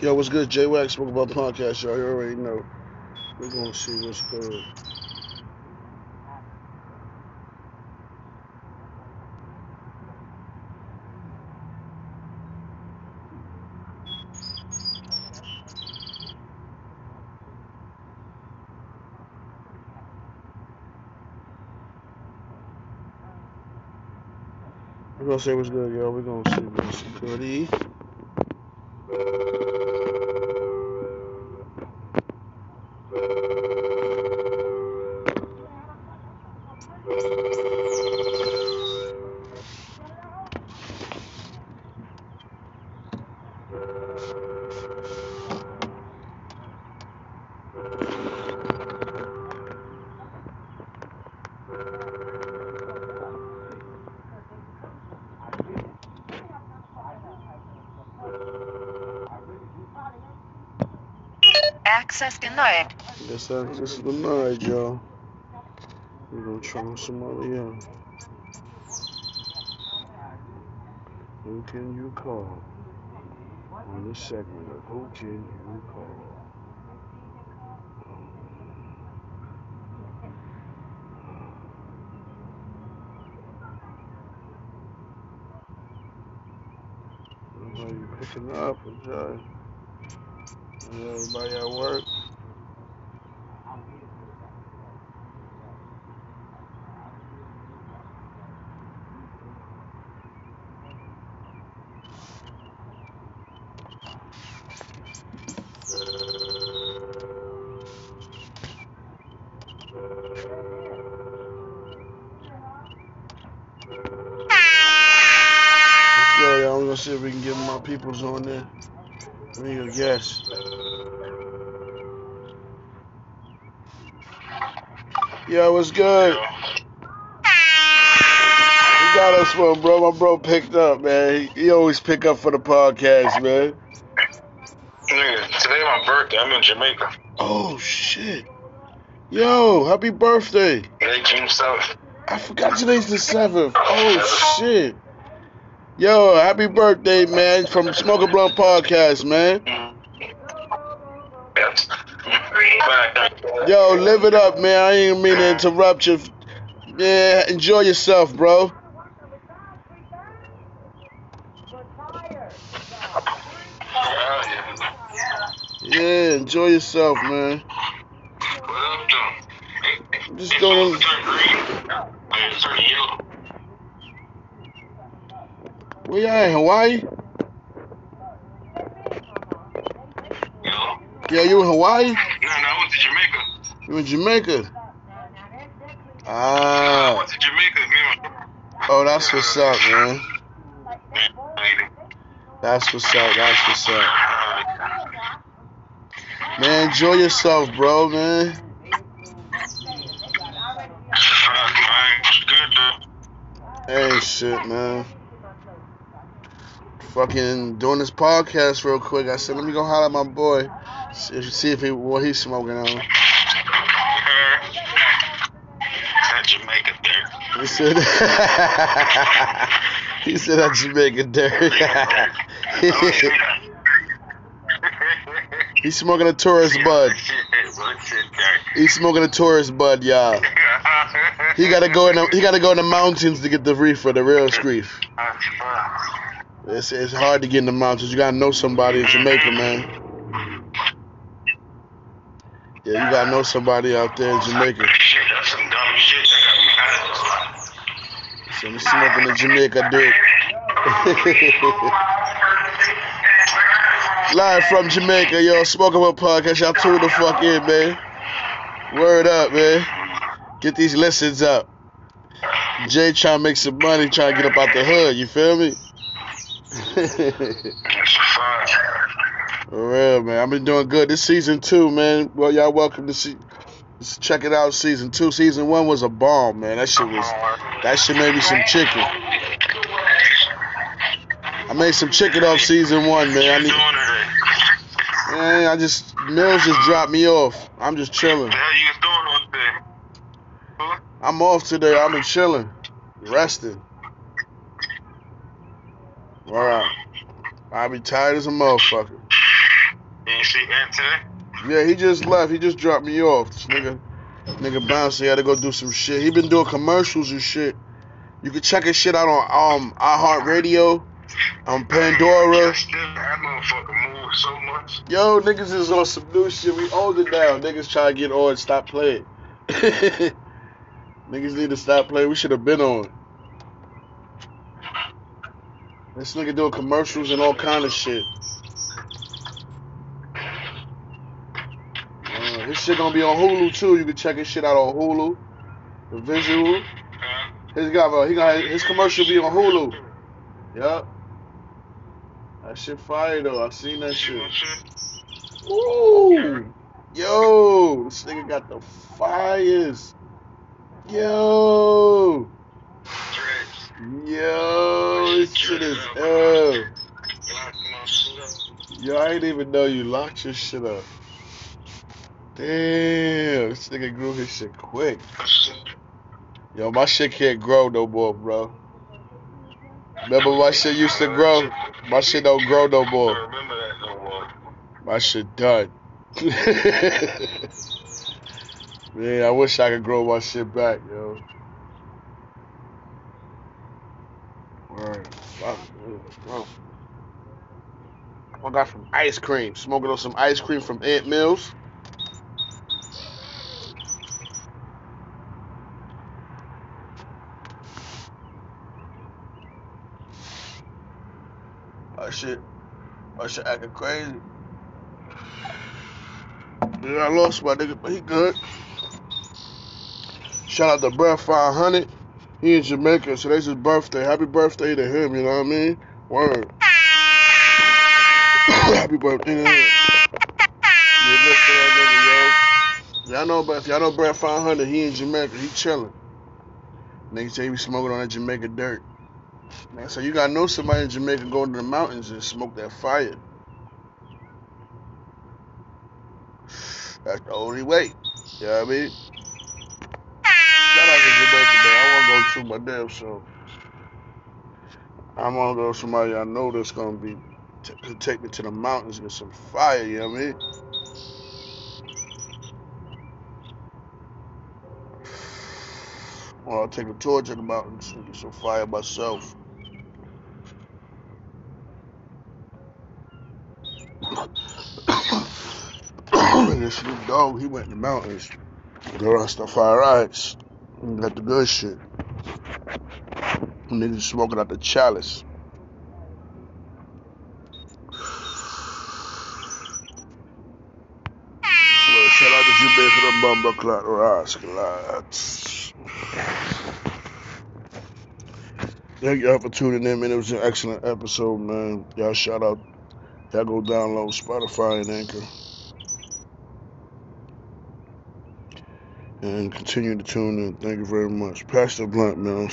Yo, what's good? J Wax spoke about the podcast, y'all. You already know. We're gonna see what's good. We're gonna say what's good, y'all. We're gonna see what's goody. Access denied. Yes, just denied, y'all. We're gonna try somebody else. Who can you call? On this segment of Who Can You Call? Nobody picking up, okay? Everybody at work? Let's go, y'all. We're gonna see if we can get my peoples on there. Let me go guess. Yo, what's good? You got us one, bro. My bro picked up, man. He, he always pick up for the podcast, man. Nigga, today my birthday. I'm in Jamaica. Oh shit. Yo, happy birthday. Today, June 7th. I forgot today's the seventh. Oh shit. Yo, happy birthday, man, from Smoker Blunt Podcast, man. Yo, live it up, man. I ain't mean to interrupt you. Yeah, enjoy yourself, bro. Yeah. Enjoy yourself, man. What up? Just doing- Where y'all at, Hawaii? Know? Yeah, you in Hawaii? No, no, I went to Jamaica. You in Jamaica? Ah. I went to Jamaica. Me and my oh, that's what's up, man. That's what's up. That's what's up. Man, enjoy yourself, bro, man. fuck, man. It's good, though. Hey, shit, man. Fucking doing this podcast real quick. I said, let me go holler at my boy. See, see if he what he's smoking on. Said Jamaica there. He said, he said that Jamaica dirt. He's smoking a tourist bud. He's smoking a tourist bud, y'all. He gotta go in the he gotta go in the mountains to get the reef reefer, the real screef. It's it's hard to get in the mountains. You gotta know somebody in Jamaica, man. Yeah, you gotta know somebody out there in Jamaica. Shit, that's some dumb shit. Me. So smoking the Jamaica dirt. Live from Jamaica, yo, smoking with podcast. Y'all tune the fuck in, man. Word up, man. Get these listens up. Jay trying to make some money, trying to get up out the hood. You feel me? That's a fact. For real, man. I've been doing good. This season two, man. Well, y'all welcome to see. check it out. Season two. Season one was a bomb, man. That shit was. That shit made me some chicken. I made some chicken off season one, man. I need. Man, I just Mills just dropped me off. I'm just chilling. What you doing all? I'm off today. I've been chilling, resting. All right. I be tired as a motherfucker. You see Ant today? Yeah, he just left. He just dropped me off. This nigga, nigga. He had to go do some shit. He been doing commercials and shit. You can check his shit out on um iHeartRadio, on Pandora. Still, that motherfucker moves so much. Yo, niggas is on some new shit. We older now. Niggas try to get on. Stop playing. niggas need to stop playing. We should have been on. This nigga doing commercials and all kind of shit. Uh, his shit gonna be on Hulu too. You can check his shit out on Hulu. The visual. His got he got his commercial be on Hulu. Yup. That shit fire though. I seen that shit. Ooh. Yo, this nigga got the fires. Yo. Yo, this shit is. Yo, I didn't even know you locked your shit up. Damn, this nigga grew his shit quick. Yo, my shit can't grow no more, bro. Remember my shit used to grow? My shit don't grow no more. My shit done. Man, I wish I could grow my shit back, yo. Go. I got some ice cream. Smoking on some ice cream from Ant Mills. My shit, my shit acting crazy. Yeah, I lost my nigga, but he good. Shout out to Brett 500. He in Jamaica, so today's his birthday. Happy birthday to him, you know what I mean? Word. Happy birthday to him. Y'all know, but if y'all know Brett 500, he in Jamaica, he chilling. Nigga say he be smoking on that Jamaica dirt. Man, so you gotta know somebody in Jamaica go to the mountains and smoke that fire. That's the only way. You know what I mean? Shout out to Jamaica, wanna go to my damn show. I wanna go to somebody I know that's gonna be t- take me to the mountains and get some fire. You know what I mean? Well, I'll take a torch in the mountains and get some fire myself. and Snoop Dogg, he went in the mountains. The Rastafari's. Got the good shit. Niggas smoking out the chalice. Well, shout out to Jamaica, the Bumba Clot Rascalats. Thank y'all for tuning in, man. It was an excellent episode, man. Y'all shout out. Y'all go download Spotify and Anchor. And continue to tune in. Thank you very much. Pastor Blunt, man.